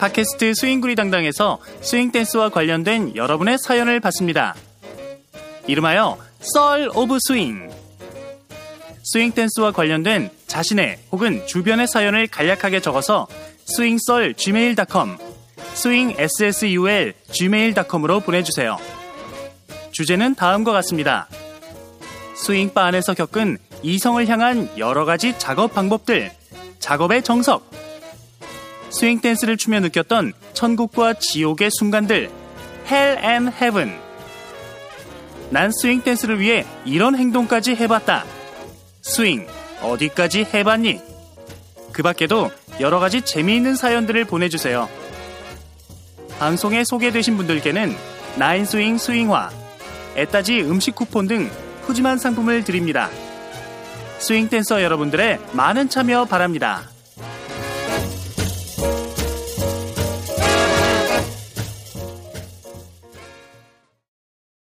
팟캐스트 스윙구리 당당에서 스윙 댄스와 관련된 여러분의 사연을 받습니다. 이름하여 썰 of 스윙. 스윙 댄스와 관련된 자신의 혹은 주변의 사연을 간략하게 적어서 스윙썰 gmail.com 스윙 ssul gmail.com으로 보내주세요. 주제는 다음과 같습니다. 스윙바 안에서 겪은 이성을 향한 여러 가지 작업 방법들, 작업의 정석, 스윙 댄스를 추며 느꼈던 천국과 지옥의 순간들, Hell and Heaven. 난 스윙 댄스를 위해 이런 행동까지 해봤다. 스윙, 어디까지 해봤니? 그 밖에도 여러 가지 재미있는 사연들을 보내주세요. 방송에 소개되신 분들께는 나인스윙 스윙화, 애따지 음식 쿠폰 등 푸짐한 상품을 드립니다. 스윙 댄서 여러분들의 많은 참여 바랍니다.